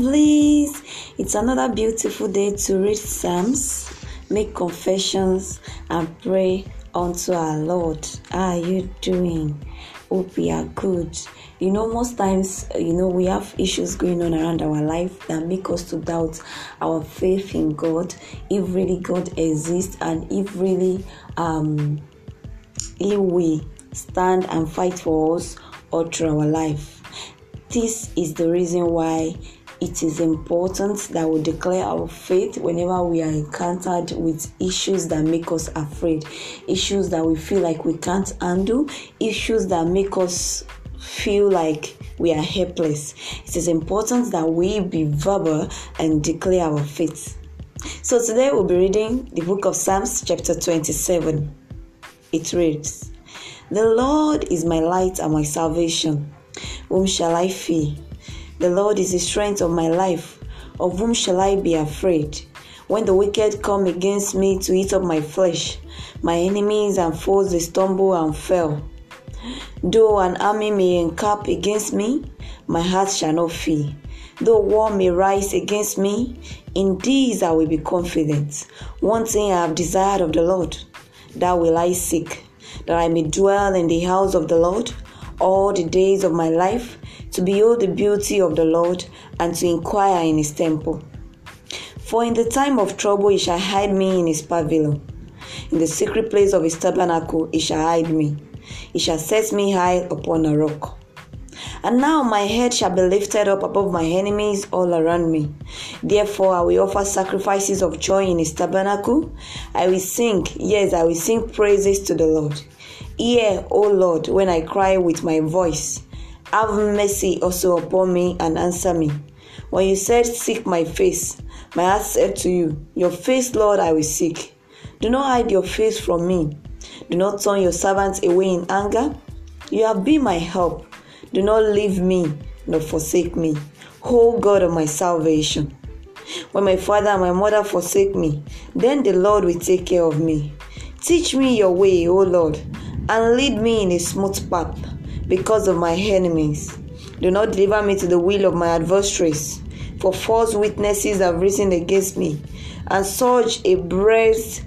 lovelies. It's another beautiful day to read Psalms, make confessions, and pray unto our Lord. How are you doing? Hope we are good. You know, most times, you know, we have issues going on around our life that make us to doubt our faith in God, if really God exists, and if really um, He will stand and fight for us all through our life. This is the reason why it is important that we declare our faith whenever we are encountered with issues that make us afraid, issues that we feel like we can't handle, issues that make us feel like we are helpless. It is important that we be verbal and declare our faith. So today we'll be reading the book of Psalms, chapter 27. It reads The Lord is my light and my salvation. Whom shall I fear? The Lord is the strength of my life. Of whom shall I be afraid? When the wicked come against me to eat up my flesh, my enemies and foes they stumble and fell. Though an army may encamp against me, my heart shall not fear. Though war may rise against me, in these I will be confident. One thing I have desired of the Lord, that will I seek, that I may dwell in the house of the Lord all the days of my life, to behold the beauty of the Lord and to inquire in his temple. For in the time of trouble he shall hide me in his pavilion. In the secret place of his tabernacle he shall hide me. He shall set me high upon a rock. And now my head shall be lifted up above my enemies all around me. Therefore I will offer sacrifices of joy in his tabernacle. I will sing, yes, I will sing praises to the Lord. Hear, O Lord, when I cry with my voice. Have mercy also upon me and answer me. When you said, Seek my face, my heart said to you, Your face, Lord, I will seek. Do not hide your face from me. Do not turn your servants away in anger. You have been my help. Do not leave me nor forsake me, O God of my salvation. When my father and my mother forsake me, then the Lord will take care of me. Teach me your way, O Lord and lead me in a smooth path because of my enemies. Do not deliver me to the will of my adversaries, for false witnesses have risen against me, and such a breath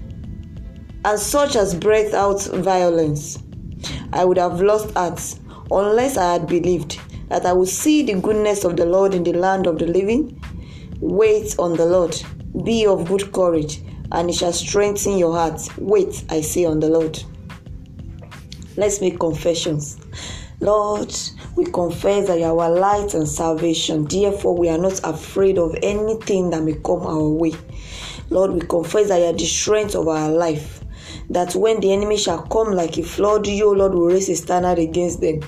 and such as breath out violence. I would have lost heart unless I had believed that I would see the goodness of the Lord in the land of the living. Wait on the Lord, be of good courage, and it shall strengthen your heart. Wait, I say, on the Lord. Let's make confessions. Lord, we confess that you are our light and salvation. Therefore, we are not afraid of anything that may come our way. Lord, we confess that you are the strength of our life. That when the enemy shall come like a flood, you, Lord, will raise a standard against them.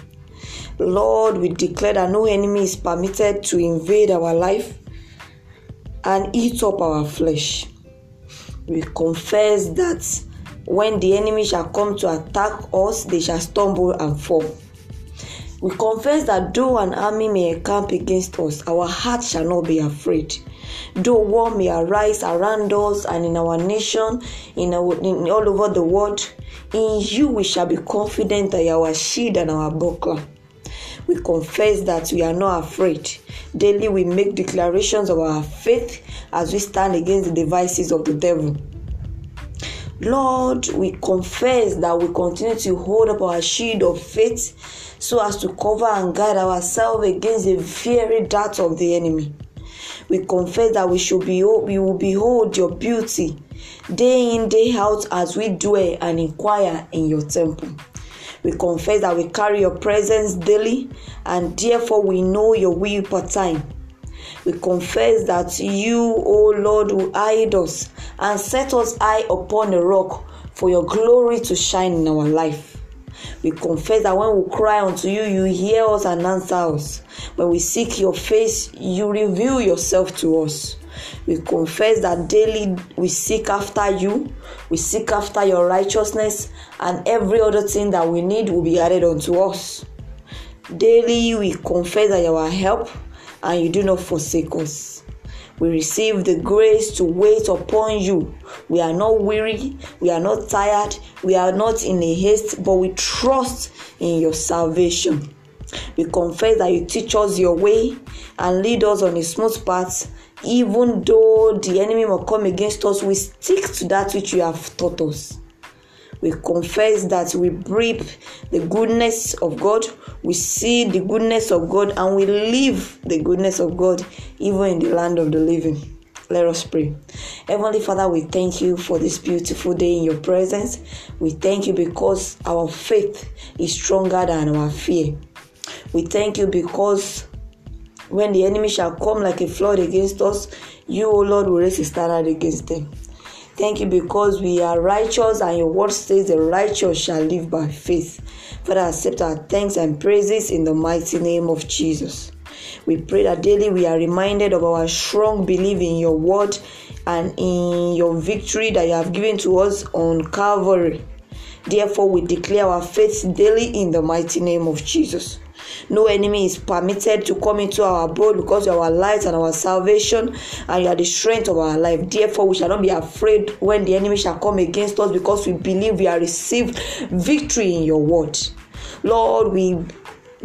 Lord, we declare that no enemy is permitted to invade our life and eat up our flesh. We confess that when the enemy shall come to attack us, they shall stumble and fall. We confess that though an army may encamp against us, our heart shall not be afraid. Though war may arise around us and in our nation, in, our, in all over the world, in you we shall be confident that our shield and our buckler. We confess that we are not afraid. Daily we make declarations of our faith as we stand against the devices of the devil. Lord, we confess that we continue to hold up our shield of faith so as to cover and guard ourselves against the fiery darts of the enemy. We confess that we should be we will behold your beauty day in day out as we dwell and inquire in your temple. We confess that we carry your presence daily and therefore we know your will per time. We confess that you, O Lord, will hide us and set us high upon a rock for your glory to shine in our life. We confess that when we cry unto you, you hear us and answer us. When we seek your face, you reveal yourself to us. We confess that daily we seek after you, we seek after your righteousness, and every other thing that we need will be added unto us. Daily we confess that you are help and you do not forsake us. We receive the grace to wait upon you. We are not weary, we are not tired, we are not in a haste, but we trust in your salvation. We confess that you teach us your way and lead us on a smooth path. Even though the enemy will come against us, we stick to that which you have taught us. We confess that we breathe the goodness of God, we see the goodness of God, and we live the goodness of God even in the land of the living. Let us pray. Heavenly Father, we thank you for this beautiful day in your presence. We thank you because our faith is stronger than our fear. We thank you because when the enemy shall come like a flood against us, you, O Lord, will raise a standard against them. Thank you because we are righteous and your word says the righteous shall live by faith. Father, accept our thanks and praises in the mighty name of Jesus. We pray that daily we are reminded of our strong belief in your word and in your victory that you have given to us on Calvary. Therefore, we declare our faith daily in the mighty name of Jesus. No enemy is permitted to come into our abode because you are our light and our salvation, and you are the strength of our life. Therefore, we shall not be afraid when the enemy shall come against us because we believe we have received victory in your word. Lord, we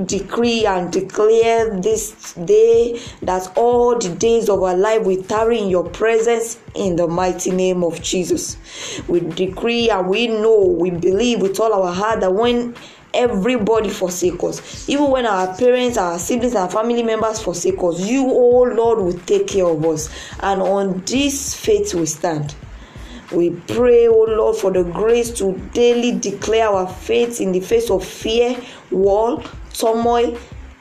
decree and declare this day that all the days of our life we tarry in your presence in the mighty name of Jesus. We decree and we know, we believe with all our heart that when everybody forsake us, even when our parents, our siblings, our family members forsake us, you, oh Lord, will take care of us. And on this faith we stand. We pray, O oh Lord, for the grace to daily declare our faith in the face of fear, war, turmoil,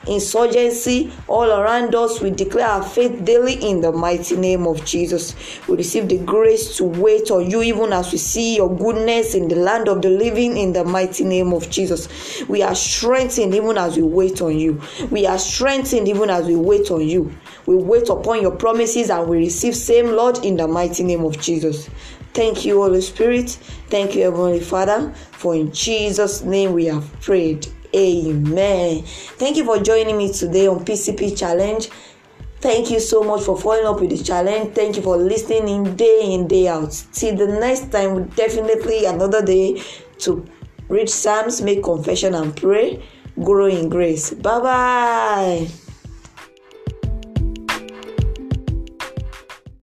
insurgency all around us. We declare our faith daily in the mighty name of Jesus. We receive the grace to wait on you, even as we see your goodness in the land of the living in the mighty name of Jesus. We are strengthened even as we wait on you. We are strengthened even as we wait on you. We wait upon your promises and we receive same Lord in the mighty name of Jesus. Thank you, Holy Spirit. Thank you, Heavenly Father, for in Jesus' name we have prayed. Amen. Thank you for joining me today on PCP Challenge. Thank you so much for following up with the challenge. Thank you for listening in day in, day out. Till the next time, definitely another day to read Psalms, make confession, and pray. Grow in grace. Bye bye.